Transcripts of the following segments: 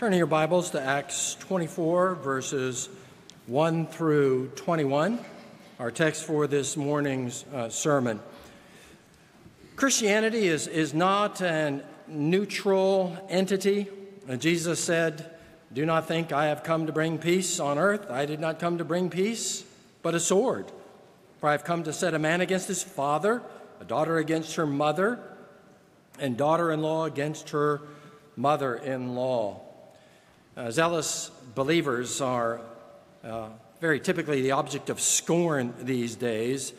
Turning your Bibles to Acts 24, verses 1 through 21, our text for this morning's uh, sermon. Christianity is, is not a neutral entity. Uh, Jesus said, Do not think I have come to bring peace on earth. I did not come to bring peace, but a sword. For I have come to set a man against his father, a daughter against her mother, and daughter in law against her mother in law. Uh, zealous believers are uh, very typically the object of scorn these days,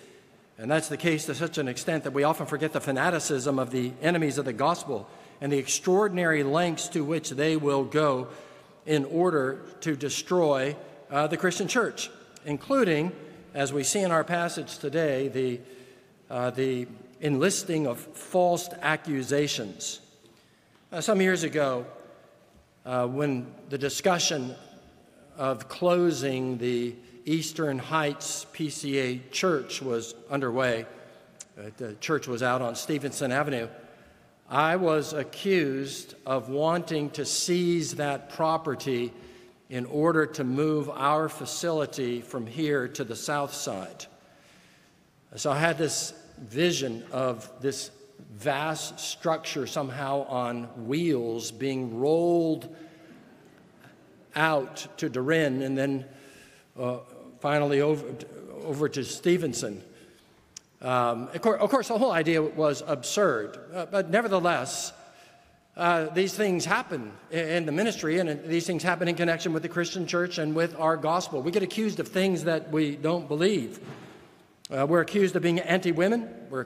and that's the case to such an extent that we often forget the fanaticism of the enemies of the gospel and the extraordinary lengths to which they will go in order to destroy uh, the Christian church, including, as we see in our passage today, the, uh, the enlisting of false accusations. Uh, some years ago, uh, when the discussion of closing the Eastern Heights PCA church was underway. Uh, the church was out on Stevenson Avenue. I was accused of wanting to seize that property in order to move our facility from here to the south side. So I had this vision of this vast structure somehow on wheels being rolled out to DeRenne and then uh, finally over, over to Stevenson. Um, of, course, of, course, the whole idea was absurd, uh, but nevertheless, uh, these things happen in the ministry, and these things happen in connection with the Christian church and with our gospel. We get accused of things that we don't believe. Uh, we're accused of being anti women, we're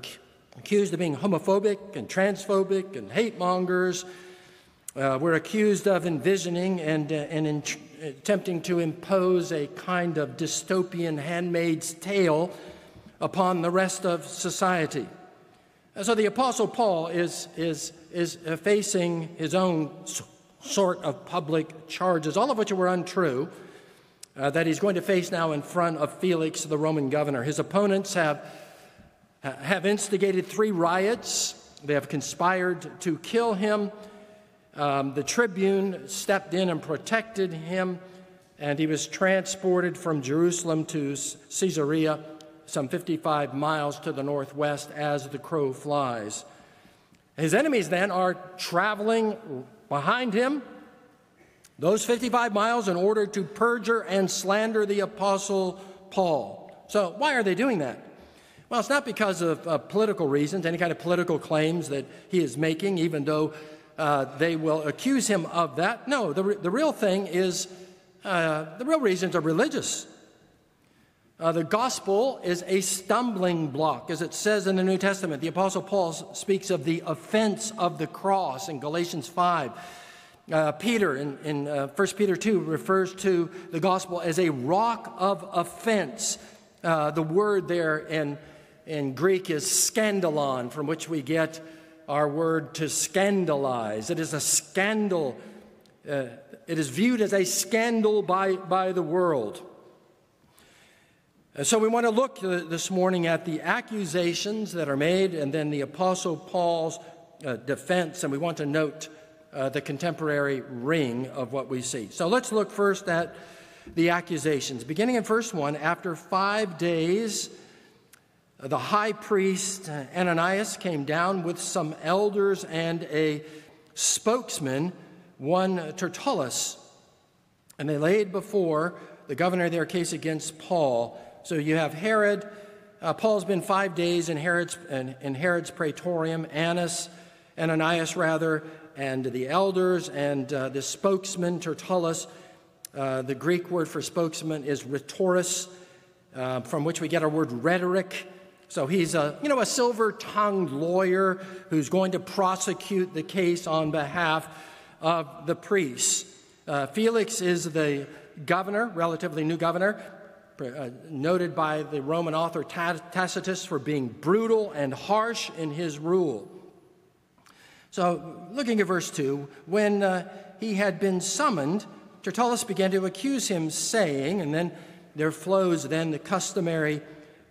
accused of being homophobic and transphobic and hate mongers. Uh, we're accused of envisioning and, uh, and in, attempting to impose a kind of dystopian handmaid's tale upon the rest of society. And so the Apostle Paul is, is, is facing his own sort of public charges, all of which were untrue, uh, that he's going to face now in front of Felix, the Roman governor. His opponents have have instigated three riots. They have conspired to kill him. Um, the tribune stepped in and protected him, and he was transported from Jerusalem to Caesarea, some 55 miles to the northwest, as the crow flies. His enemies then are traveling behind him those 55 miles in order to perjure and slander the Apostle Paul. So, why are they doing that? Well, it's not because of uh, political reasons, any kind of political claims that he is making, even though uh, they will accuse him of that. No, the, re- the real thing is uh, the real reasons are religious. Uh, the gospel is a stumbling block, as it says in the New Testament. The Apostle Paul speaks of the offense of the cross in Galatians 5. Uh, Peter in, in uh, 1 Peter 2 refers to the gospel as a rock of offense. Uh, the word there in in Greek is scandalon, from which we get our word to scandalize. It is a scandal. Uh, it is viewed as a scandal by, by the world. And so we want to look this morning at the accusations that are made and then the Apostle Paul's uh, defense, and we want to note uh, the contemporary ring of what we see. So let's look first at the accusations. Beginning in verse 1, after five days, the high priest Ananias came down with some elders and a spokesman, one Tertullus, and they laid before the governor their case against Paul. So you have Herod. Uh, Paul's been five days in Herod's, in, in Herod's praetorium. Annas, Ananias rather, and the elders and uh, the spokesman Tertullus. Uh, the Greek word for spokesman is rhetorus, uh, from which we get our word rhetoric. So he's a, you know, a silver-tongued lawyer who's going to prosecute the case on behalf of the priests. Uh, Felix is the governor, relatively new governor, uh, noted by the Roman author Tacitus for being brutal and harsh in his rule. So, looking at verse 2, when uh, he had been summoned, Tertullus began to accuse him, saying, and then there flows then the customary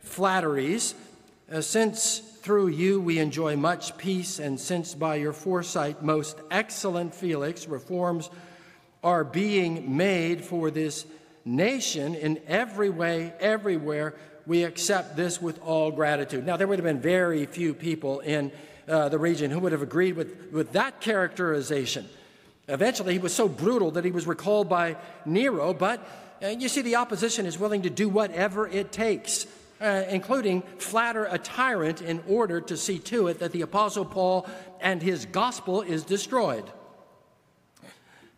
flatteries. Uh, since through you we enjoy much peace, and since by your foresight, most excellent Felix, reforms are being made for this nation in every way, everywhere. We accept this with all gratitude. Now, there would have been very few people in uh, the region who would have agreed with, with that characterization. Eventually, he was so brutal that he was recalled by Nero, but uh, you see, the opposition is willing to do whatever it takes, uh, including flatter a tyrant in order to see to it that the Apostle Paul and his gospel is destroyed.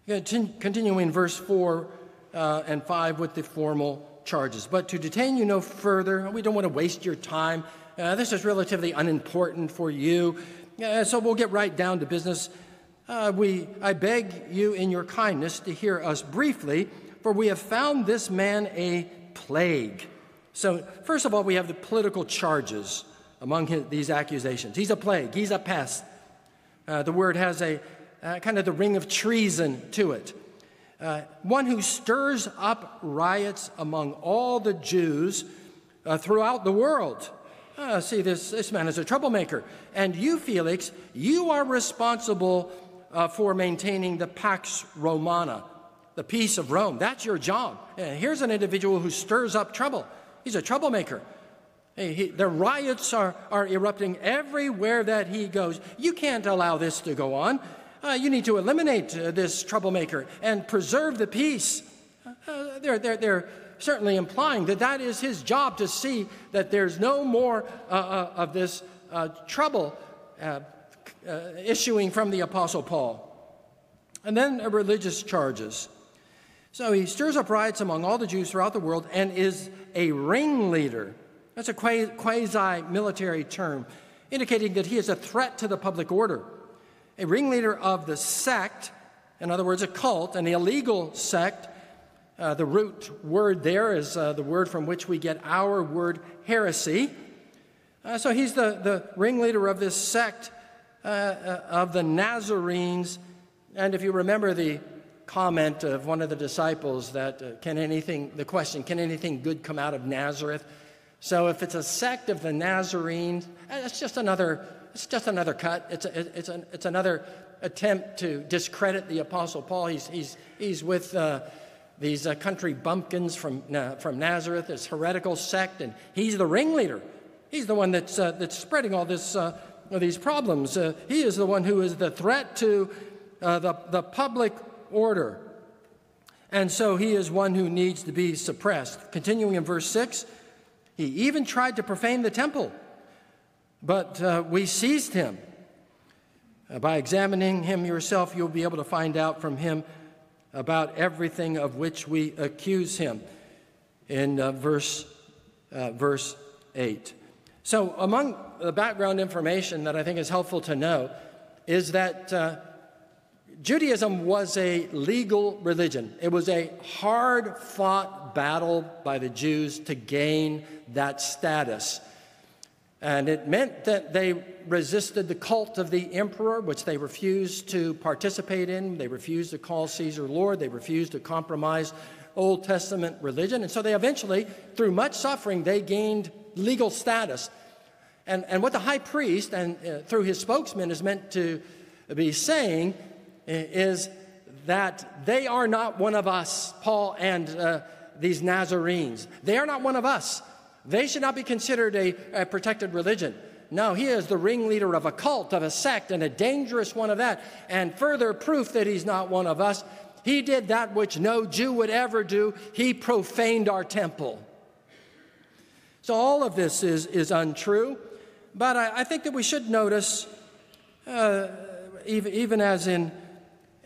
Continuing verse 4 uh, and 5 with the formal charges. But to detain you no further, we don't want to waste your time. Uh, this is relatively unimportant for you, uh, so we'll get right down to business. Uh, we, I beg you in your kindness to hear us briefly, for we have found this man a plague. So, first of all, we have the political charges among his, these accusations. He's a plague, he's a pest. Uh, the word has a uh, kind of the ring of treason to it. Uh, one who stirs up riots among all the Jews uh, throughout the world. Uh, see, this, this man is a troublemaker. And you, Felix, you are responsible uh, for maintaining the Pax Romana, the peace of Rome. That's your job. here's an individual who stirs up trouble. He's a troublemaker. Hey, he, the riots are, are erupting everywhere that he goes. You can't allow this to go on. Uh, you need to eliminate uh, this troublemaker and preserve the peace. Uh, they're, they're, they're certainly implying that that is his job to see that there's no more uh, uh, of this uh, trouble issuing from the Apostle Paul. And then religious charges. So he stirs up riots among all the Jews throughout the world and is a ringleader. That's a quasi military term, indicating that he is a threat to the public order a ringleader of the sect, in other words, a cult, an illegal sect. Uh, the root word there is uh, the word from which we get our word heresy. Uh, so he's the, the ringleader of this sect uh, uh, of the Nazarenes. And if you remember the comment of one of the disciples that uh, can anything, the question, can anything good come out of Nazareth? So if it's a sect of the Nazarenes, it's just another it's just another cut. It's, a, it's, an, it's another attempt to discredit the Apostle Paul. He's, he's, he's with uh, these uh, country bumpkins from, from Nazareth, this heretical sect, and he's the ringleader. He's the one that's, uh, that's spreading all this, uh, these problems. Uh, he is the one who is the threat to the, the public order. And so he is one who needs to be suppressed. Continuing in verse 6, he even tried to profane the temple. But uh, we seized him. Uh, by examining him yourself, you'll be able to find out from him about everything of which we accuse him in uh, verse, uh, verse 8. So, among the background information that I think is helpful to know is that uh, Judaism was a legal religion. It was a hard fought battle by the Jews to gain that status. And it meant that they resisted the cult of the emperor, which they refused to participate in. They refused to call Caesar Lord. They refused to compromise Old Testament religion. And so they eventually, through much suffering, they gained legal status. And, and what the high priest, and uh, through his spokesman, is meant to be saying is that they are not one of us, Paul and uh, these Nazarenes. They are not one of us. They should not be considered a, a protected religion. No, he is the ringleader of a cult, of a sect, and a dangerous one of that. And further proof that he's not one of us, he did that which no Jew would ever do. He profaned our temple. So all of this is, is untrue. But I, I think that we should notice, uh, even, even as in,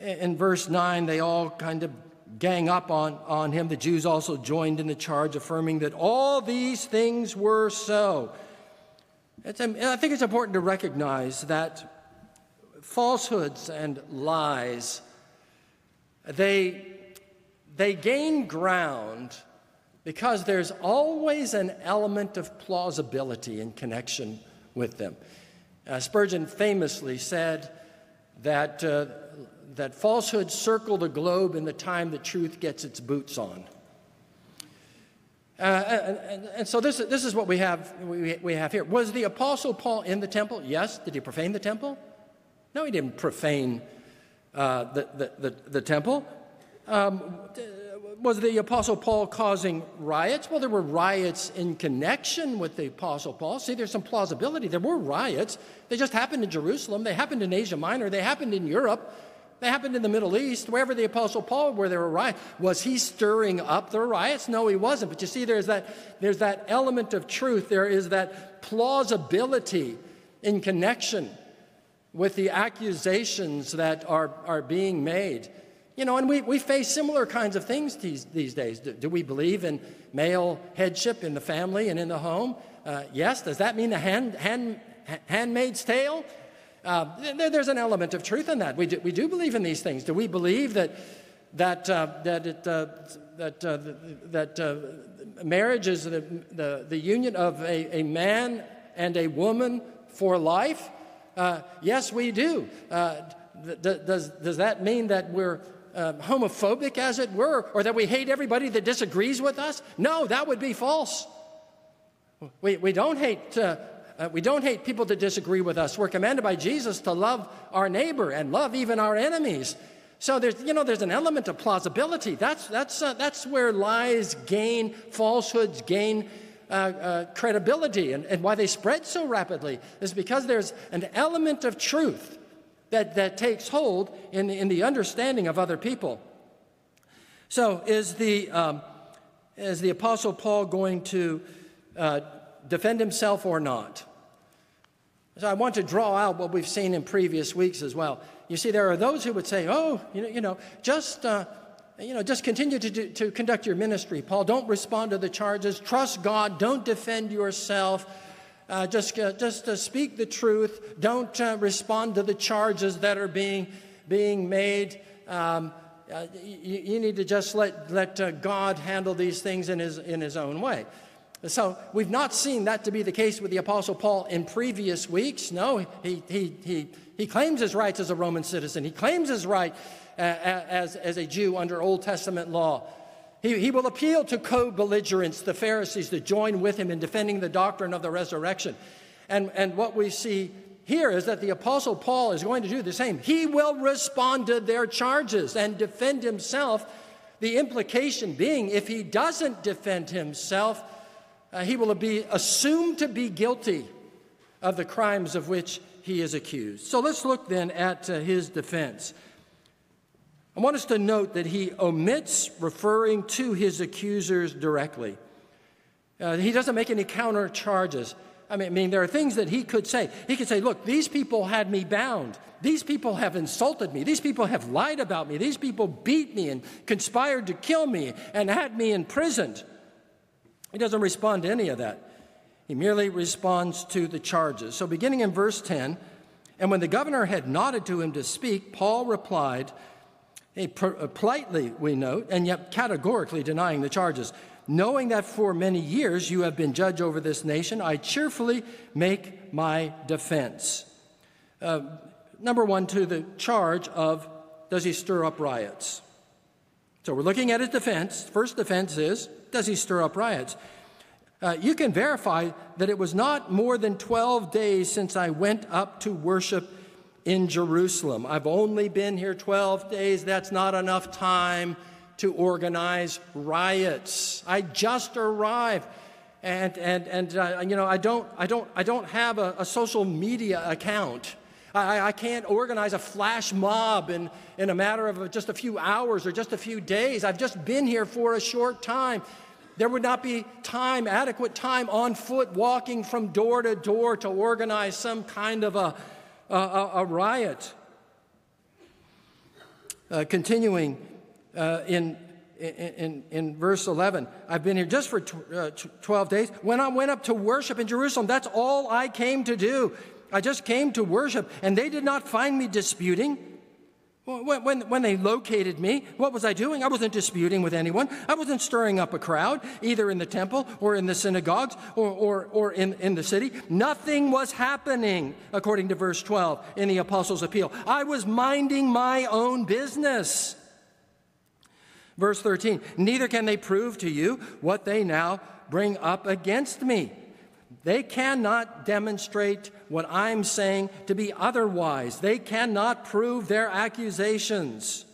in verse 9, they all kind of gang up on, on him. The Jews also joined in the charge, affirming that all these things were so. It's, I think it's important to recognize that falsehoods and lies, they, they gain ground because there's always an element of plausibility in connection with them. Uh, Spurgeon famously said that uh, that falsehoods circle the globe in the time that truth gets its boots on. Uh, and, and, and, so this, this is what we have, we, we have here. Was the Apostle Paul in the temple? Yes. Did he profane the temple? No, he didn't profane uh, the, the, the, the, temple. Um, was the Apostle Paul causing riots? Well, there were riots in connection with the Apostle Paul. See, there's some plausibility. There were riots. They just happened in Jerusalem, they happened in Asia Minor, they happened in Europe. They happened in the Middle East, wherever the Apostle Paul, where there were riots. Was he stirring up the riots? No, he wasn't. But you see, there's that, there's that element of truth. There is that plausibility in connection with the accusations that are, are being made. You know, and we, we face similar kinds of things these, these days. Do, do we believe in male headship in the family and in the home? Uh, yes. Does that mean the hand, hand, handmaid's tale? Uh, there, there's an element of truth in that. We do, we do believe in these things. Do we believe that, that, uh, that, it, uh, that, uh, that uh, marriage is the, the, the union of a, a man and a woman for life? yes, we do. does, does that mean that we're uh, homophobic, as it were, or that we hate everybody that disagrees with us? No, that would be false. We, we, don't hate, uh, uh, we don't hate people that disagree with us. We're commanded by Jesus to love our neighbor and love even our enemies. So there's, you know, there's an element of plausibility. That's, that's, uh, that's where lies gain, falsehoods gain uh, uh, credibility, and, and why they spread so rapidly is because there's an element of truth that, that takes hold in, in the understanding of other people. So, is the, um, is the Apostle Paul going to uh, defend himself or not? So, I want to draw out what we've seen in previous weeks as well. You see, there are those who would say, oh, you know, you know just. Uh, you know, just continue to, do, to conduct your ministry, Paul. Don't respond to the charges. Trust God. Don't defend yourself. Uh, just uh, just uh, speak the truth. Don't uh, respond to the charges that are being, being made. Um, uh, you, you, need to just let, let uh, God handle these things in his, in his own way. So we've not seen that to be the case with the Apostle Paul in previous weeks. No, he, he, he, he claims his rights as a Roman citizen. He claims his right uh, uh, as, as a Jew under Old Testament law. He, he will appeal to co belligerents, the Pharisees, to join with him in defending the doctrine of the resurrection. And, and what we see here is that the Apostle Paul is going to do the same. He will respond to their charges and defend himself. The implication being, if he doesn't defend himself, uh, he will be assumed to be guilty of the crimes of which he is accused. So let's look then at uh, his defense. I want us to note that he omits referring to his accusers directly. Uh, he doesn't make any counter charges. I mean, I mean, there are things that he could say. He could say, Look, these people had me bound. These people have insulted me. These people have lied about me. These people beat me and conspired to kill me and had me imprisoned. He doesn't respond to any of that. He merely responds to the charges. So, beginning in verse 10, and when the governor had nodded to him to speak, Paul replied, politely, we note, and yet categorically denying the charges. Knowing that for many years you have been judge over this nation, I cheerfully make my defense. Uh, number one, to the charge of does he stir up riots? So we're looking at his defense. First defense is does he stir up riots? Uh, you can verify that it was not more than 12 days since I went up to worship in Jerusalem. I've only been here 12 days. That's not enough time to organize riots. I just arrived. And, and, and uh, you know, I don't, I don't, I don't have a, a social media account. I, I, can't organize a flash mob in, in a matter of just a few hours or just a few days. I've just been here for a short time. There would not be time, adequate time on foot walking from door to door to organize some kind of a, a, a riot. Uh, continuing uh, in, in, in verse 11, I've been here just for tw- uh, 12 days. When I went up to worship in Jerusalem, that's all I came to do. I just came to worship, and they did not find me disputing. When, when, when, they located me, what was I doing? I wasn't disputing with anyone. I wasn't stirring up a crowd, either in the temple or in the synagogues or, or, or in, in the city. Nothing was happening, according to verse 12 in the Apostles' Appeal. I was minding my own business. Verse 13 Neither can they prove to you what they now bring up against me. They cannot demonstrate what I'm saying to be otherwise. They cannot prove their accusations.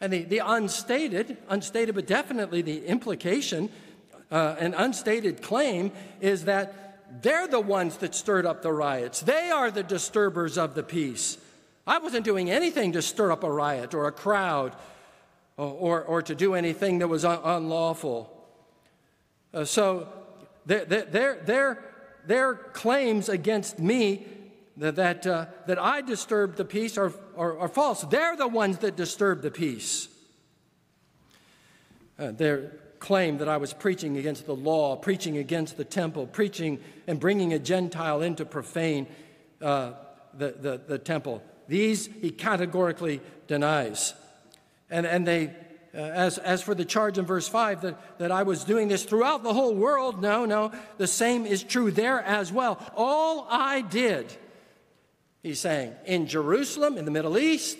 And the, the unstated, unstated, but definitely the implication, uh, an unstated claim is that they're the ones that stirred up the riots. They are the disturbers of the peace. I wasn't doing anything to stir up a riot or a crowd or, or, or to do anything that was un- unlawful. Uh, so their, their, their, their claims against me that, that, uh, that I disturbed the peace are, are, are, false. They're the ones that disturbed the peace. Uh, their claim that I was preaching against the law, preaching against the temple, preaching and bringing a Gentile in to profane uh, the, the, the temple. These he categorically denies. And, and they, uh, as, as for the charge in verse 5 that, that I was doing this throughout the whole world, no, no, the same is true there as well. All I did, he's saying, in Jerusalem, in the Middle East,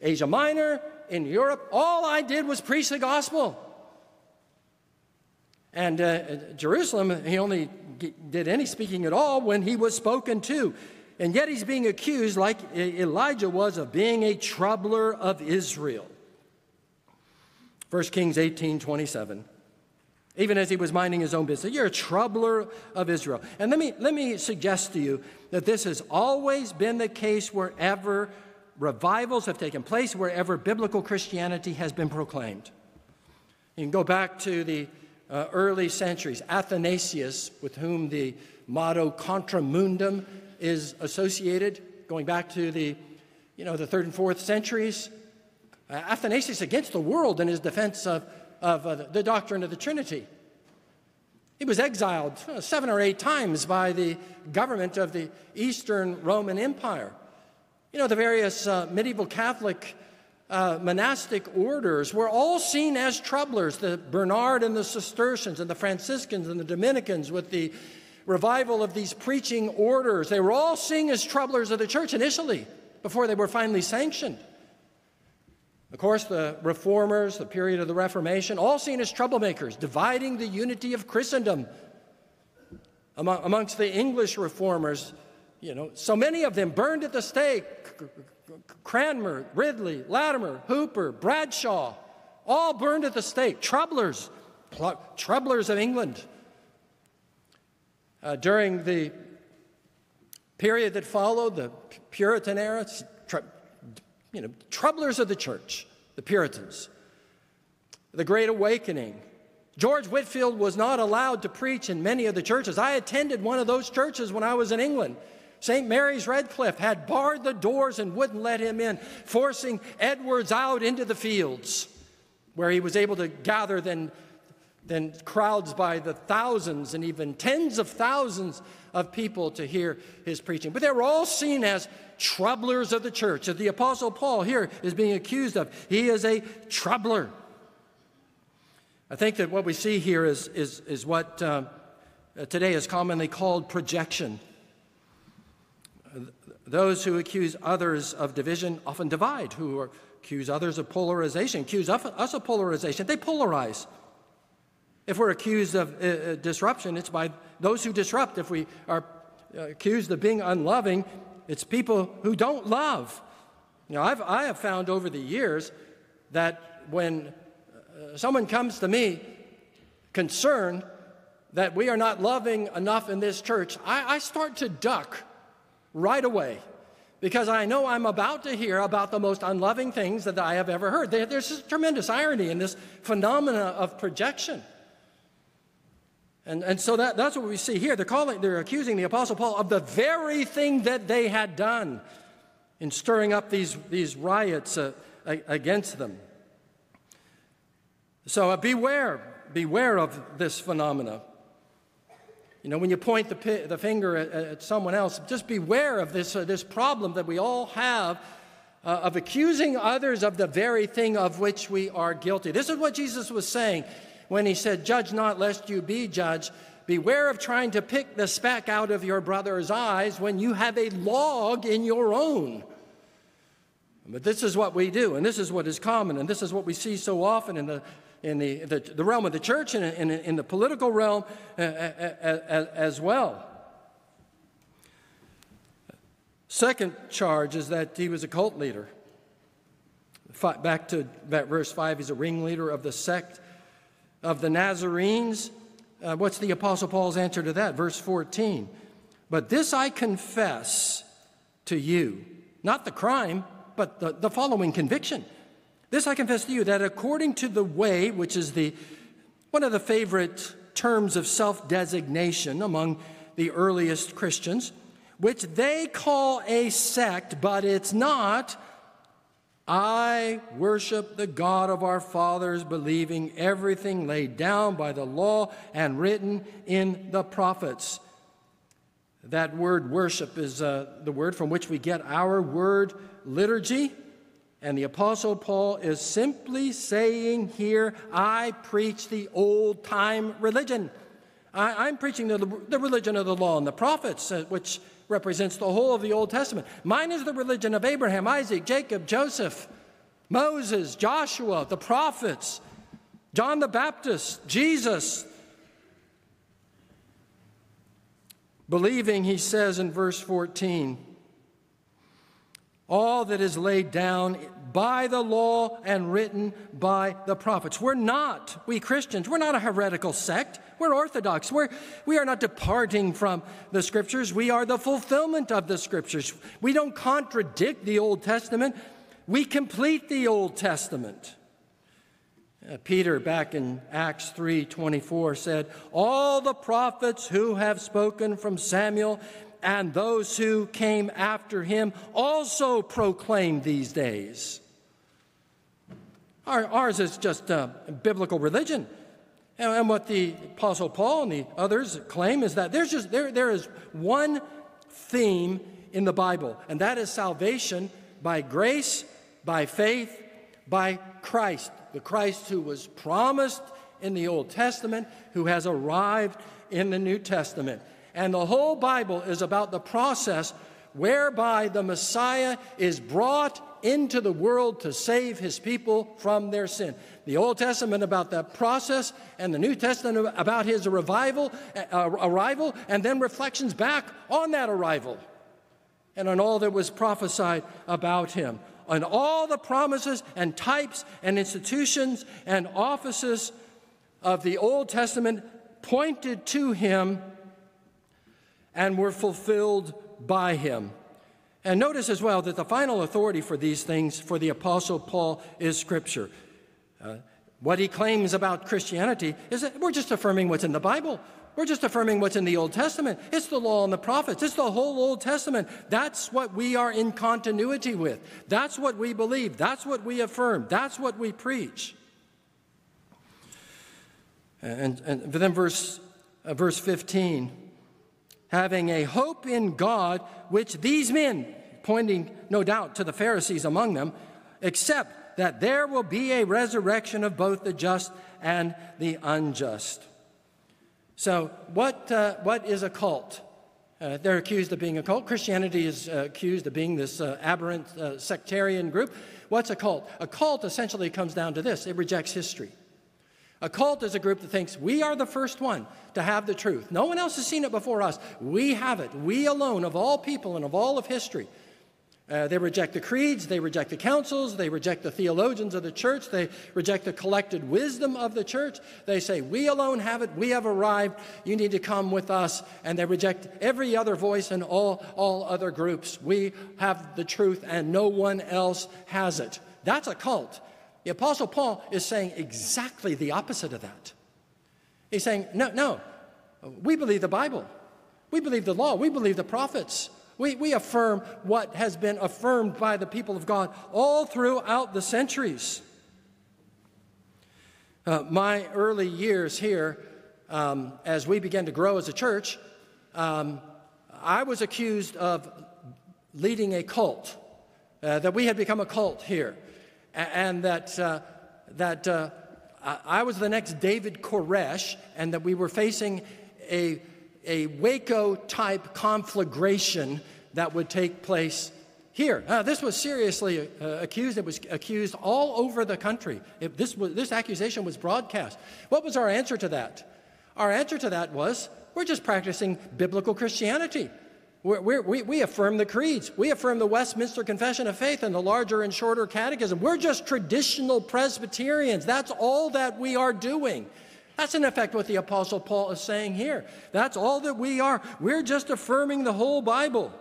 Asia Minor, in Europe, all I did was preach the gospel. And uh, Jerusalem, he only did any speaking at all when he was spoken to. And yet he's being accused, like Elijah was, of being a troubler of Israel. 1 Kings 18 27. Even as he was minding his own business, you're a troubler of Israel. And let me, let me suggest to you that this has always been the case wherever revivals have taken place, wherever biblical Christianity has been proclaimed. You can go back to the uh, early centuries. Athanasius, with whom the motto contra mundum is associated, going back to the, you know, the third and fourth centuries. Uh, Athanasius against the world in his defense of, of uh, the doctrine of the Trinity. He was exiled uh, seven or eight times by the government of the Eastern Roman Empire. You know, the various uh, medieval Catholic uh, monastic orders were all seen as troublers the Bernard and the Cistercians, and the Franciscans and the Dominicans with the revival of these preaching orders. They were all seen as troublers of the church initially before they were finally sanctioned. Of course, the reformers, the period of the Reformation, all seen as troublemakers, dividing the unity of Christendom. Among, amongst the English reformers, you know, so many of them burned at the stake Cranmer, Ridley, Latimer, Hooper, Bradshaw, all burned at the stake. Troublers, troublers of England. Uh, during the period that followed, the Puritan era, you know, troublers of the church, the Puritans, the Great Awakening. George Whitefield was not allowed to preach in many of the churches. I attended one of those churches when I was in England. St. Mary's Redcliffe had barred the doors and wouldn't let him in, forcing Edwards out into the fields, where he was able to gather then, then crowds by the thousands and even tens of thousands of people to hear his preaching. But they were all seen as troublers of the church, that the Apostle Paul here is being accused of. He is a troubler. I think that what we see here is, is, is what uh, today is commonly called projection. Those who accuse others of division often divide, who accuse others of polarization, accuse us of polarization. They polarize. If we're accused of uh, uh, disruption, it's by those who disrupt. If we are uh, accused of being unloving, it's people who don't love. Know, I've, I have found over the years that when uh, someone comes to me concerned that we are not loving enough in this church, I, I start to duck right away because I know I'm about to hear about the most unloving things that I have ever heard. There's tremendous irony in this phenomena of projection. And, and so that, that's what we see here. They're, calling, they're accusing the Apostle Paul of the very thing that they had done in stirring up these, these riots uh, against them. So uh, beware, beware of this phenomena. You know, when you point the, the finger at, at, someone else, just beware of this, uh, this problem that we all have uh, of accusing others of the very thing of which we are guilty. This is what Jesus was saying when he said, Judge not, lest you be judged. Beware of trying to pick the speck out of your brother's eyes when you have a log in your own. But this is what we do, and this is what is common, and this is what we see so often in the in the, the, the realm of the church and in, in, the political realm uh, uh, as well. Second charge is that he was a cult leader. back to verse 5, he's a ringleader of the sect of the Nazarenes. Uh, what's the Apostle Paul's answer to that? Verse 14. But this I confess to you, not the crime, but the, the following conviction. This I confess to you that according to the way, which is the one of the favorite terms of self designation among the earliest Christians, which they call a sect, but it's not. I worship the God of our fathers, believing everything laid down by the law and written in the prophets. That word worship is uh, the word from which we get our word liturgy. And the Apostle Paul is simply saying here, I preach the old time religion. I, am preaching the, the, religion of the law and the prophets, uh, which represents the whole of the Old Testament. Mine is the religion of Abraham, Isaac, Jacob, Joseph, Moses, Joshua, the prophets, John the Baptist, Jesus. Believing, he says in verse 14, all that is laid down by the law and written by the prophets. We're not, we Christians, we're not a heretical sect. We're Orthodox. We're, we are not departing from the Scriptures. We are the fulfillment of the Scriptures. We don't contradict the Old Testament, we complete the Old Testament. Uh, Peter, back in Acts 3:24, said, "All the prophets who have spoken from Samuel and those who came after him also proclaim these days." Our, ours is just a biblical religion. And what the Apostle Paul and the others claim is that there's just there, there is one theme in the Bible, and that is salvation by grace, by faith, by Christ, the Christ who was promised in the Old Testament, who has arrived in the New Testament. And the whole Bible is about the process whereby the Messiah is brought into the world to save his people from their sin. The Old Testament about that process, and the New Testament about his revival, uh, arrival, and then reflections back on that arrival and on all that was prophesied about him, on all the promises and types and institutions and offices of the Old Testament pointed to him and were fulfilled by him. And notice as well that the final authority for these things for the Apostle Paul is Scripture. Uh, what he claims about Christianity is that we're just affirming what's in the Bible. We're just affirming what's in the Old Testament. It's the law and the prophets. It's the whole Old Testament. That's what we are in continuity with. That's what we believe. That's what we affirm. That's what we preach. And, and then verse, uh, verse 15 having a hope in God, which these men, pointing no doubt to the Pharisees among them, accept that there will be a resurrection of both the just and the unjust. So, what, uh, what is a cult? Uh, they're accused of being a cult. Christianity is uh, accused of being this uh, aberrant uh, sectarian group. What's a cult? A cult essentially comes down to this it rejects history. A cult is a group that thinks we are the first one to have the truth. No one else has seen it before us. We have it. We alone, of all people and of all of history. Uh, they reject the creeds, they reject the councils, they reject the theologians of the church, they reject the collected wisdom of the church. They say, We alone have it, we have arrived, you need to come with us. And they reject every other voice and all, all other groups. We have the truth and no one else has it. That's a cult. The Apostle Paul is saying exactly the opposite of that. He's saying, no, no, we believe the Bible. We believe the law. We believe the prophets. We, we affirm what has been affirmed by the people of God all throughout the centuries. Uh, my early years here, um, as we began to grow as a church, um, I was accused of leading a cult, uh, that we had become a cult here and that, uh, that uh, I was the next David Koresh, and that we were facing a, a Waco type conflagration that would take place here. Uh, this was seriously uh, accused. It was accused all over the country. It, this, was, this accusation was broadcast. What was our answer to that? Our answer to that was we're just practicing biblical Christianity. We're, we we affirm the creeds. We affirm the Westminster Confession of Faith and the larger and shorter catechism. We're just traditional Presbyterians. That's all that we are doing. That's in effect what the Apostle Paul is saying here. That's all that we are. We're just affirming the whole Bible.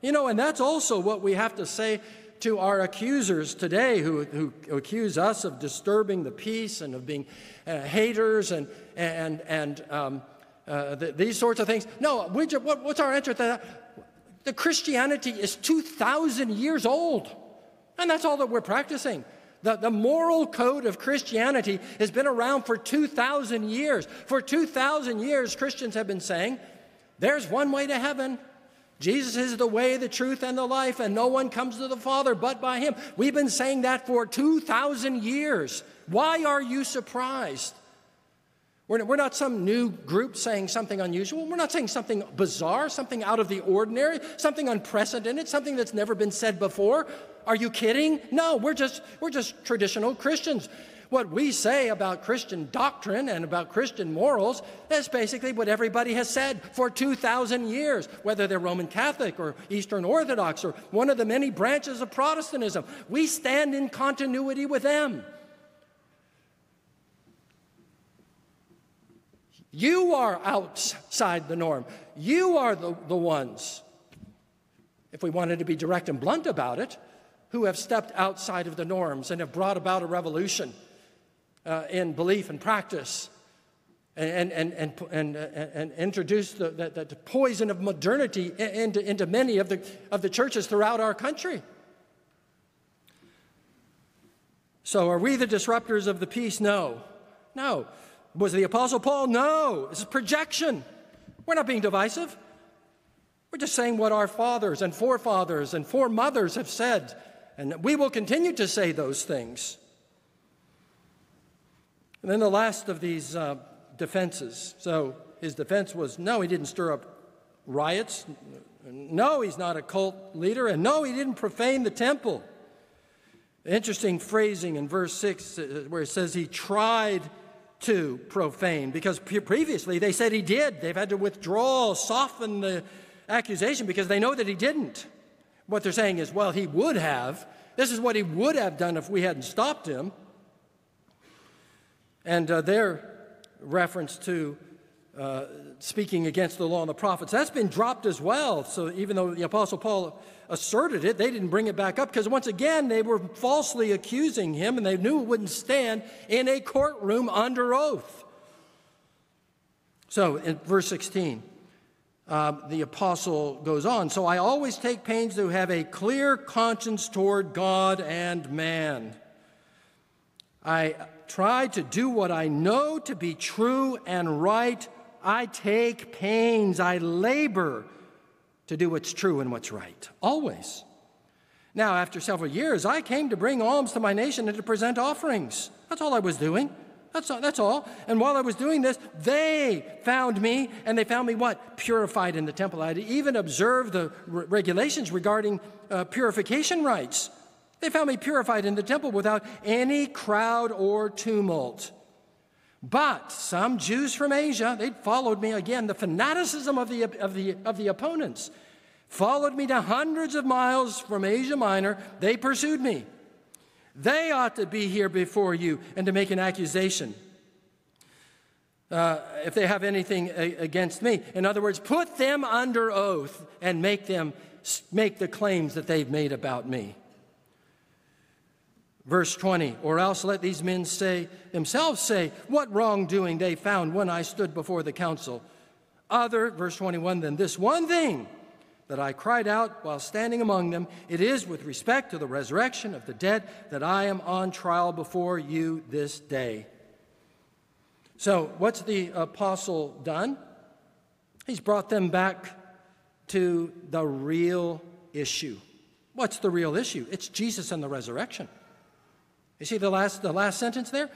You know, and that's also what we have to say to our accusers today who, who accuse us of disturbing the peace and of being uh, haters and, and, and um, uh, the, these sorts of things. No, we just, what, what's our answer to that? The Christianity is 2,000 years old, and that's all that we're practicing. The, the moral code of Christianity has been around for 2,000 years. For 2,000 years, Christians have been saying, there's one way to heaven. Jesus is the way, the truth, and the life, and no one comes to the Father but by Him. We've been saying that for 2,000 years. Why are you surprised? We're not some new group saying something unusual. We're not saying something bizarre, something out of the ordinary, something unprecedented, something that's never been said before. Are you kidding? No, we're just, we're just traditional Christians. What we say about Christian doctrine and about Christian morals is basically what everybody has said for 2,000 years, whether they're Roman Catholic or Eastern Orthodox or one of the many branches of Protestantism. We stand in continuity with them. You are outside the norm. You are the, the ones, if we wanted to be direct and blunt about it, who have stepped outside of the norms and have brought about a revolution uh, in belief and practice and, and, and, and, and introduce the, the, the, poison of modernity into, into many of the, of the churches throughout our country. So, are we the disruptors of the peace? No. No. Was the Apostle Paul? No. This is projection. We're not being divisive. We're just saying what our fathers and forefathers and foremothers have said, and we will continue to say those things. And then the last of these uh, defenses. So his defense was no, he didn't stir up riots. No, he's not a cult leader. And no, he didn't profane the temple. Interesting phrasing in verse 6 uh, where it says he tried to profane because previously they said he did. They've had to withdraw, soften the accusation because they know that he didn't. What they're saying is, well, he would have. This is what he would have done if we hadn't stopped him. And uh, their reference to uh, speaking against the law and the prophets, that's been dropped as well. So even though the Apostle Paul asserted it, they didn't bring it back up because once again, they were falsely accusing him and they knew it wouldn't stand in a courtroom under oath. So in verse 16, uh, the apostle goes on So I always take pains to have a clear conscience toward God and man. I try to do what I know to be true and right. I take pains, I labor to do what's true and what's right, always. Now, after several years, I came to bring alms to my nation and to present offerings. That's all I was doing. That's all, that's all. And while I was doing this, they found me, and they found me what? Purified in the temple. I had even observed the regulations regarding uh, purification rites. They found me purified in the temple without any crowd or tumult. But some Jews from Asia, they followed me again. The fanaticism of the, of, the, of the opponents followed me to hundreds of miles from Asia Minor. They pursued me. They ought to be here before you and to make an accusation uh, if they have anything against me. In other words, put them under oath and make them make the claims that they've made about me. Verse 20, or else let these men say themselves say, What wrongdoing they found when I stood before the council. Other, verse 21, than this one thing that I cried out while standing among them, it is with respect to the resurrection of the dead that I am on trial before you this day. So, what's the apostle done? He's brought them back to the real issue. What's the real issue? It's Jesus and the resurrection. You see the last, the last sentence there?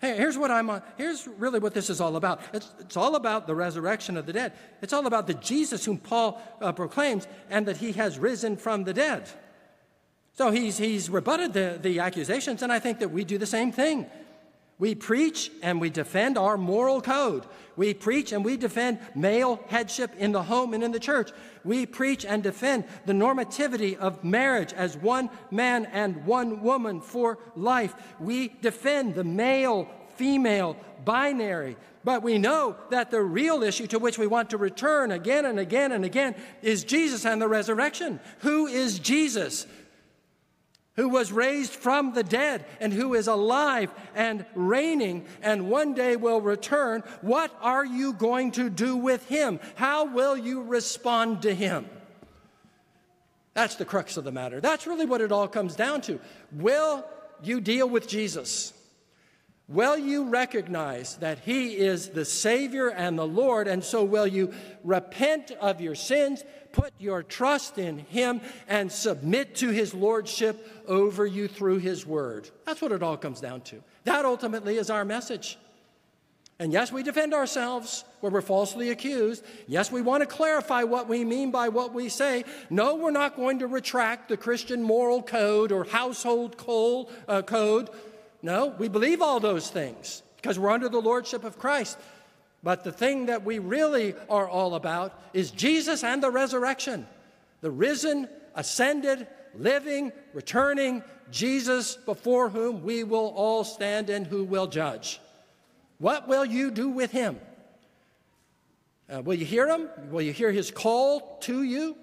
Hey, here's what I'm on. Here's really what this is all about. It's, it's all about the resurrection of the dead. It's all about the Jesus whom Paul uh, proclaims and that he has risen from the dead. So he's, he's rebutted the, the accusations, and I think that we do the same thing. We preach and we defend our moral code. We preach and we defend male headship in the home and in the church. We preach and defend the normativity of marriage as one man and one woman for life. We defend the male female binary. But we know that the real issue to which we want to return again and again and again is Jesus and the resurrection. Who is Jesus? Who was raised from the dead and who is alive and reigning and one day will return, what are you going to do with him? How will you respond to him? That's the crux of the matter. That's really what it all comes down to. Will you deal with Jesus? Will you recognize that He is the Savior and the Lord? And so will you repent of your sins, put your trust in Him, and submit to His Lordship over you through His Word? That's what it all comes down to. That ultimately is our message. And yes, we defend ourselves where we're falsely accused. Yes, we want to clarify what we mean by what we say. No, we're not going to retract the Christian moral code or household uh, code no, we believe all those things because we're under the lordship of Christ. But the thing that we really are all about is Jesus and the resurrection. The risen, ascended, living, returning Jesus before whom we will all stand and who will judge. What will you do with him? Uh, will you hear him? Will you hear his call to you?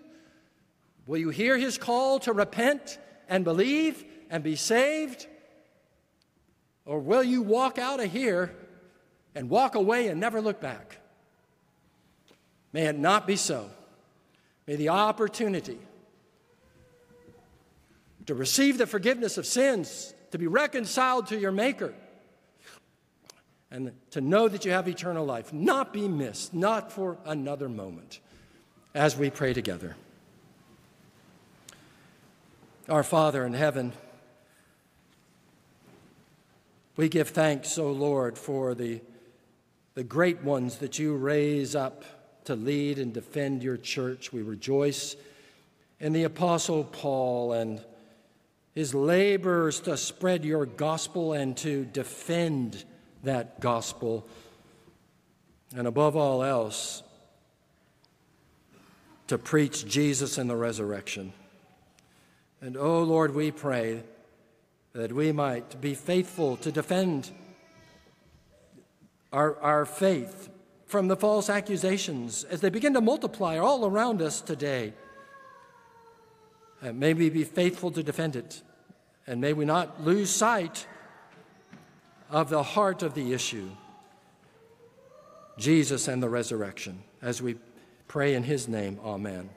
Will you hear his call to repent and believe and be saved? Or will you walk out of here and walk away and never look back? May it not be so. May the opportunity to receive the forgiveness of sins, to be reconciled to your Maker, and to know that you have eternal life not be missed, not for another moment, as we pray together. Our Father in heaven, we give thanks, O Lord, for the, the great ones that you raise up to lead and defend your church. We rejoice in the Apostle Paul and his labors to spread your gospel and to defend that gospel. And above all else, to preach Jesus and the resurrection. And oh Lord, we pray that we might be faithful to defend our, our faith from the false accusations as they begin to multiply all around us today. And may we be faithful to defend it, and may we not lose sight of the heart of the issue Jesus and the resurrection. As we pray in his name, amen.